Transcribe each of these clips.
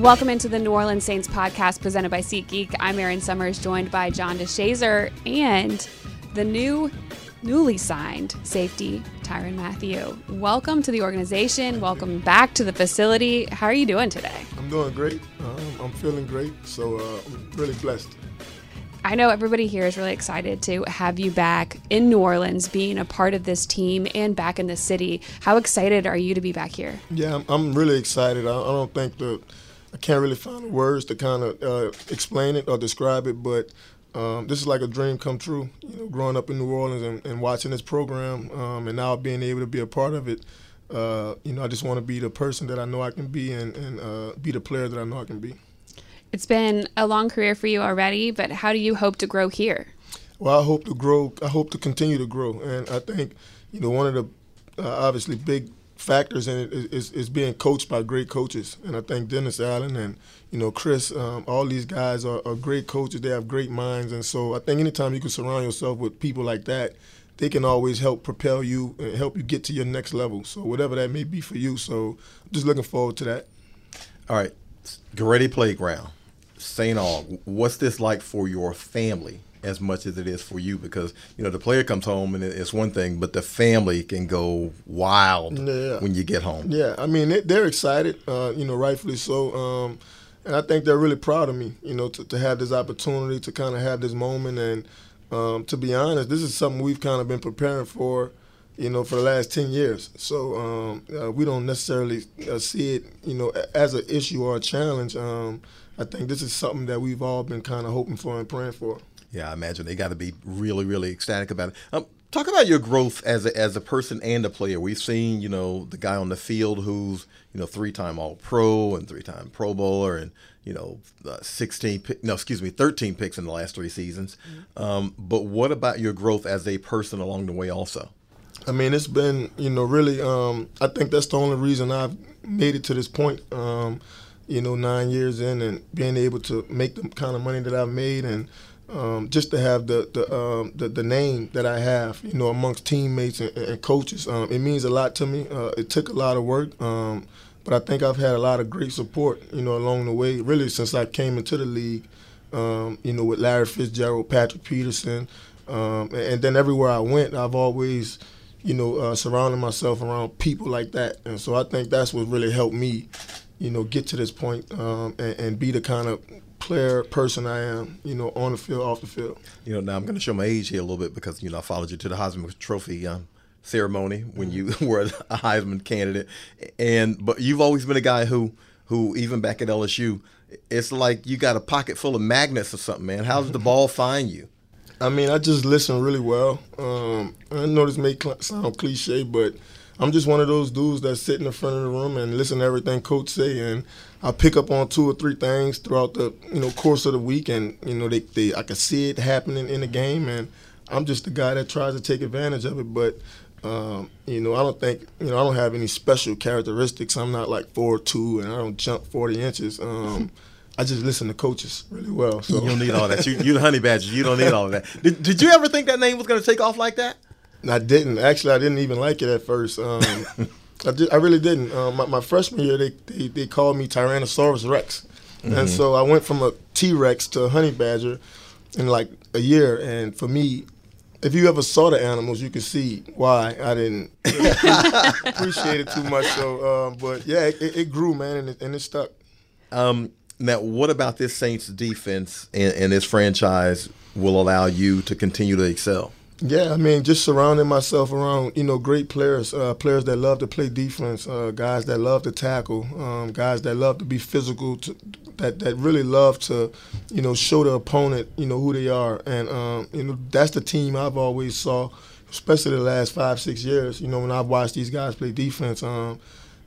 Welcome into the New Orleans Saints podcast presented by SeatGeek. I'm Erin Summers, joined by John DeShazier and the new, newly signed safety, Tyrann Mathieu. Welcome to the organization. Welcome back to the facility. How are you doing today? I'm doing great. Um, I'm feeling great. So uh, I'm really blessed. I know everybody here is really excited to have you back in New Orleans, being a part of this team and back in the city. How excited are you to be back here? Yeah, I'm, I'm really excited. I, I, don't think that I can't really find the words to kind of uh, explain it or describe it, but um, this is like a dream come true. You know, growing up in New Orleans and, and watching this program, um, and now being able to be a part of it. Uh, you know, I just want to be the person that I know I can be, and, and uh, be the player that I know I can be. It's been a long career for you already, but how do you hope to grow here? Well, I hope to grow. I hope to continue to grow, and I think you know one of the uh, obviously big factors in it is, is, being coached by great coaches, and I think Dennis Allen and you know Chris, um, all these guys are, are, great coaches. They have great minds, and so I think anytime you can surround yourself with people like that, they can always help propel you and help you get to your next level. So whatever that may be for you. So I'm just looking forward to that. All right, Goretti Playground. St. Aug, what's this like for your family as much as it is for you? Because you know the player comes home and it's one thing, but the family can go wild yeah. when you get home. Yeah, I mean they're excited, uh, you know, rightfully so. Um, and I think they're really proud of me, you know, to, to have this opportunity to kind of have this moment. And um, to be honest, this is something we've kind of been preparing for, you know, for the last 10 years. So um, uh, we don't necessarily uh, see it, you know, as an issue or a challenge. Um, I think this is something that we've all been kind of hoping for and praying for. Yeah, I imagine they got to be really, really ecstatic about it. Um, talk about your growth as a, as a person and a player. We've seen, you know, the guy on the field who's, you know, three-time All-Pro and three-time Pro Bowler and, you know, uh, 16, no, excuse me, 13 picks in the last three seasons. Mm-hmm. Um, but what about your growth as a person along the way also? I mean, it's been, you know, really, um, I think that's the only reason I've made it to this point. Um, you know, nine years in and being able to make the kind of money that I've made and um, just to have the the, um, the, the name that I have, you know, amongst teammates and, and coaches, um, it means a lot to me. Uh, it took a lot of work, um, but I think I've had a lot of great support, you know, along the way. Really, since I came into the league, um, you know, with Larry Fitzgerald, Patrick Peterson, um, and, and, then everywhere I went, I've always, you know, uh, surrounded myself around people like that, and so I think that's what really helped me you know, get to this point, and, and, be the kind of player person I am, you know, on the field, off the field. You know, now I'm going to show my age here a little bit because you know I followed you to the Heisman Trophy um, ceremony when you were a Heisman candidate, and but you've always been a guy who who even back at LSU, it's like you got a pocket full of magnets or something, man. How does the ball find you? I mean, I just listen really well. Um, I know this may sound cliche, but I'm just one of those dudes that sit in the front of the room and listen to everything coach say, and I pick up on two or three things throughout the you know course of the week, and you know they, they I can see it happening in the game, and I'm just the guy that tries to take advantage of it, but. Um, you know, I don't think you know I don't have any special characteristics. I'm not like four two, and I don't jump 40 inches. Um, I just listen to coaches really well. So you don't need all that. You, you the honey badger. You don't need all that. Did, did you ever think that name was going to take off like that? I didn't actually. I didn't even like it at first. Um, I, did, I really didn't. Um, my, my, freshman year, they, they, they called me Tyrannosaurus Rex, mm-hmm. and so I went from a T Rex to a honey badger in like a year. And for me, if you ever saw the animals, you could see why I didn't appreciate it too much. So, um, but yeah, it, it, grew, man, and it, and it stuck. Um, now, what about this Saints defense and, and this franchise will allow you to continue to excel? Yeah, I mean, just surrounding myself around you know great players, uh, players that love to play defense, uh, guys that love to tackle, um, guys that love to be physical, to, that that really love to, you know, show the opponent you know who they are, and um, you know that's the team I've always saw, especially the last five six years. You know, when I've watched these guys play defense. Um,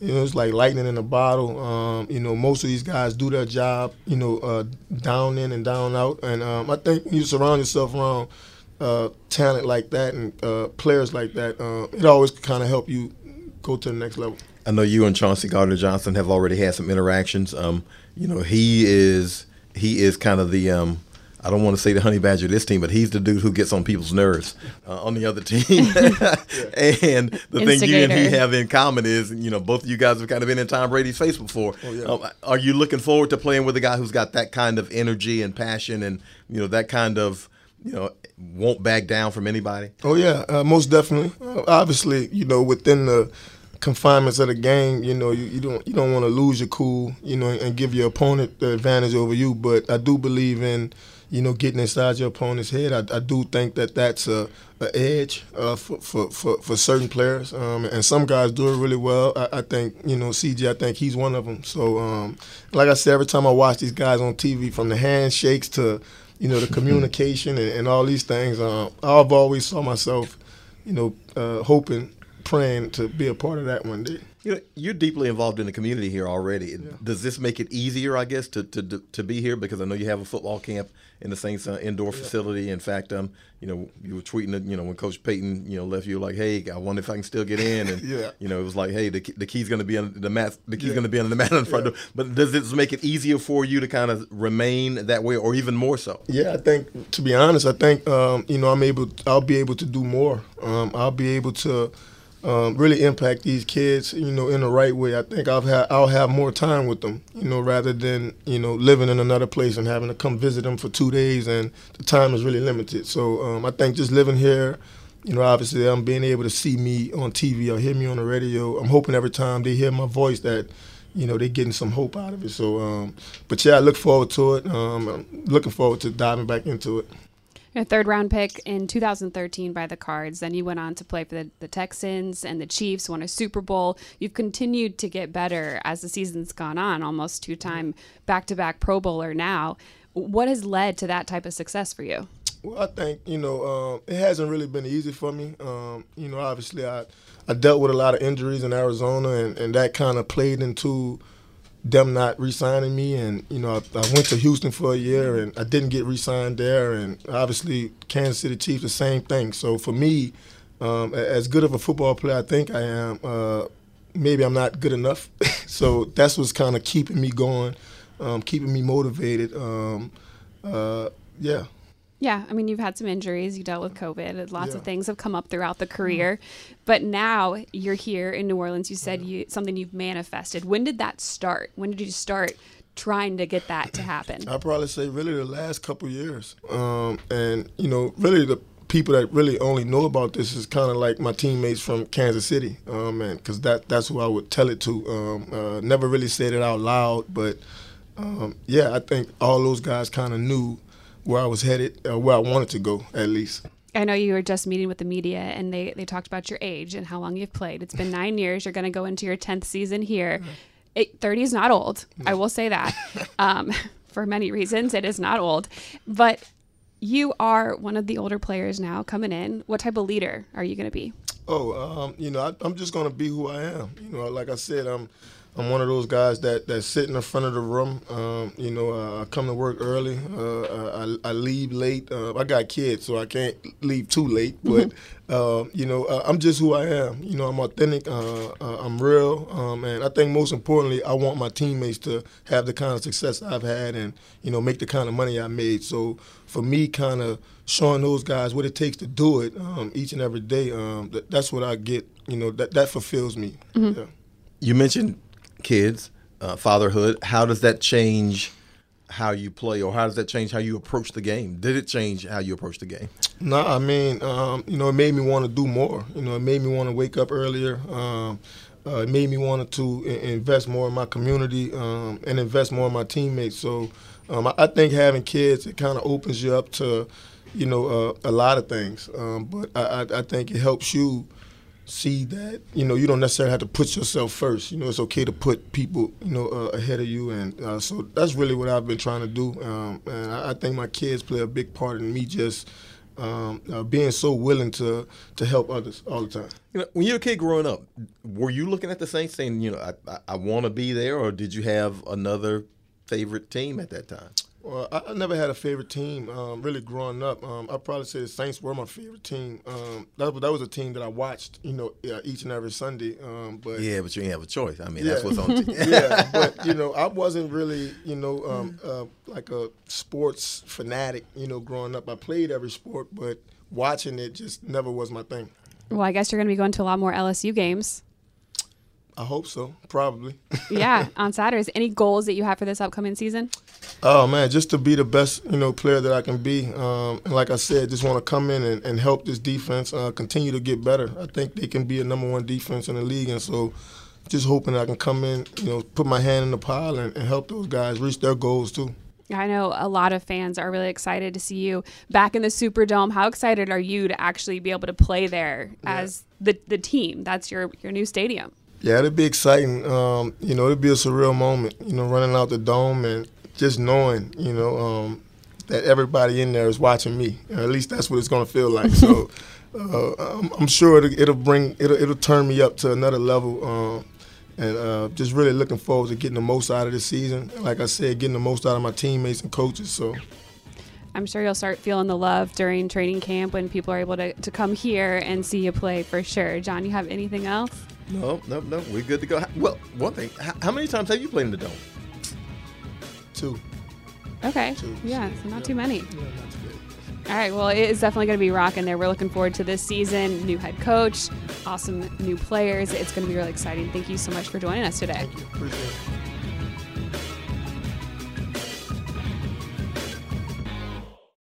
you know, it's like lightning in a bottle. Um, you know, most of these guys do their job, you know, uh, down in and down out. And um, I think you surround yourself around uh, talent like that and uh, players like that, uh, it always kind of help you go to the next level. I know you and Chauncey Gardner Johnson have already had some interactions. Um, you know, he is he is kind of the um, I don't want to say the honey badger of this team, but he's the dude who gets on people's nerves uh, on the other team. and the thing you and he have in common is, you know, both of you guys have kind of been in Tom Brady's face before. Oh, yeah. Um, are you looking forward to playing with a guy who's got that kind of energy and passion, and you know that kind of, you know, won't back down from anybody? Oh yeah, uh, most definitely. Uh, obviously, you know, within the confinements of the game, you know, you, you don't you don't want to lose your cool, you know, and give your opponent the advantage over you. But I do believe in, you know, getting inside your opponent's head. I, I do think that that's a, a edge uh, for, for, for for certain players, um, and some guys do it really well. I, I think you know, CJ. I think he's one of them. So, um, like I said, every time I watch these guys on TV, from the handshakes to you know the communication and, and all these things, um, I've always saw myself, you know, uh, hoping, praying to be a part of that one day. You know, you're deeply involved in the community here already. Does this make it easier, I guess, to, to to be here? Because I know you have a football camp in the Saints uh, indoor facility. In fact, um, you know, you were tweeting it. You know, when Coach Payton, you know, left you like, "Hey, I wonder if I can still get in." And Yeah. you know, it was like, "Hey, the, the key's going to be on the mat. The key's Yeah. going to be on the mat on the front Yeah. door." But does this make it easier for you to kind of remain that way, or even more so? Yeah, I think to be honest, I think um, you know I'm able. I'll be able to do more. Um, I'll be able to um, really impact these kids, you know, in the right way. I think I'll have I'll have more time with them, you know, rather than you know living in another place and having to come visit them for two days, and the time is really limited. So um, I think just living here. You know, obviously, I'm being able to see me on TV or hear me on the radio. I'm hoping every time they hear my voice that, you know, they're getting some hope out of it. So, um, but yeah, I look forward to it. Um, I'm looking forward to diving back into it. A third round pick in 2013 by the Cards. Then you went on to play for the, the Texans and the Chiefs, won a Super Bowl. You've continued to get better as the season's gone on, almost two time back to back Pro Bowler now. What has led to that type of success for you? Well, I think you know um, it hasn't really been easy for me. Um, you know, obviously I I dealt with a lot of injuries in Arizona, and, and that kind of played into them not re-signing me. And you know, I, I went to Houston for a year, and I didn't get re-signed there. And obviously, Kansas City Chiefs, the same thing. So for me, um, as good of a football player I think I am, uh, maybe I'm not good enough. so that's what's kind of keeping me going, um, keeping me motivated. Um, uh, yeah. Yeah, I mean, you've had some injuries, you dealt with COVID, lots Yeah. of things have come up throughout the career. But now you're here in New Orleans. You said you something you've manifested. When did that start? When did you start trying to get that to happen? I'd probably say really the last couple of years. Um, and, you know, really the people that really only know about this is kind of like my teammates from Kansas City. Um, and because that, that's who I would tell it to. Um, uh, never really said it out loud, but um, yeah, I think all those guys kind of knew where I was headed, uh, where I wanted to go at least. I know you were just meeting with the media and they, they talked about your age and how long you've played. It's been nine years. You're going to go into your 10th season here. It, 30 is not old. I will say that. Um, for many reasons, it is not old. But you are one of the older players now coming in. What type of leader are you going to be? Oh, um, you know, I, I'm just gonna be who I am. You know, like I said, I'm I'm one of those guys that that sit in the front of the room. Um, you know, uh, I come to work early. Uh, I, I leave late. Uh, I got kids, so I can't leave too late. But uh, you know, uh, I'm just who I am. You know, I'm authentic. Uh, uh, I'm real. Um, and I think most importantly, I want my teammates to have the kind of success I've had, and you know, make the kind of money I made. So for me, kind of showing those guys what it takes to do it um, each and every day. Um, that, that's what I get. You know, that that fulfills me. Yeah. You mentioned kids, uh, fatherhood. How does that change how you play, or how does that change how you approach the game? Did it change how you approach the game? No, I mean, um, you know, it made me want to do more. You know, it made me want to wake up earlier. Um, uh, it made me want to invest more in my community um, and invest more in my teammates. So um, I, I think having kids, it kind of opens you up to, you know, uh, a lot of things. Um, but I, I, I think it helps you see that you know you don't necessarily have to put yourself first. You know, it's okay to put people you know uh, ahead of you, and uh, so that's really what I've been trying to do. Um, and I, I think my kids play a big part in me just um, uh, being so willing to to help others all the time. You know, when you were a kid growing up, were you looking at the Saints saying, you know, I, I, I want to be there, or did you have another favorite team at that time? Well, I, I never had a favorite team. Um, really, growing up, um, I probably say the Saints were my favorite team. Um, that, was- that was a team that I watched, you know, uh, each and every Sunday. Um, but Yeah, but you ain't have a choice. I mean, Yeah. that's what's on. T- yeah, but you know, I wasn't really, you know, um, uh, like a sports fanatic. You know, growing up, I played every sport, but watching it just never was my thing. Well, I guess you're going to be going to a lot more LSU games. I hope so, probably. Yeah, on Saturdays. Any goals that you have for this upcoming season? Oh man, just to be the best, you know, player that I can be. Um, and like I said, just want to come in and, and help this defense uh, continue to get better. I think they can be a number one defense in the league, and so just hoping I can come in, you know, put my hand in the pile and, and help those guys reach their goals too. I know a lot of fans are really excited to see you back in the Superdome. How excited are you to actually be able to play there as the, the team? That's your, your new stadium. Yeah, it'll be exciting. Um, you know, it'll be a surreal moment. You know, running out the dome and just knowing, you know, um, that everybody in there is watching me. Or at least that's what it's going to feel like. So, uh, I'm, I'm sure it'll, it'll bring it'll, it'll turn me up to another level. Um, and uh, just really looking forward to getting the most out of this season. Like I said, getting the most out of my teammates and coaches. So. I'm sure you'll start feeling the love during training camp when people are able to, to come here and see you play for sure. John, you have anything else? No, no, no. We're good to go. Well, one thing. How, how many times have you played in the dome? Two. Okay. Two. Yeah, so not too many. Yeah, not too bad. All right. Well, it is definitely going to be rocking there. We're looking forward to this season. New head coach, awesome new players. It's going to be really exciting. Thank you so much for joining us today. Thank you. Appreciate it.